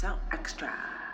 So extra.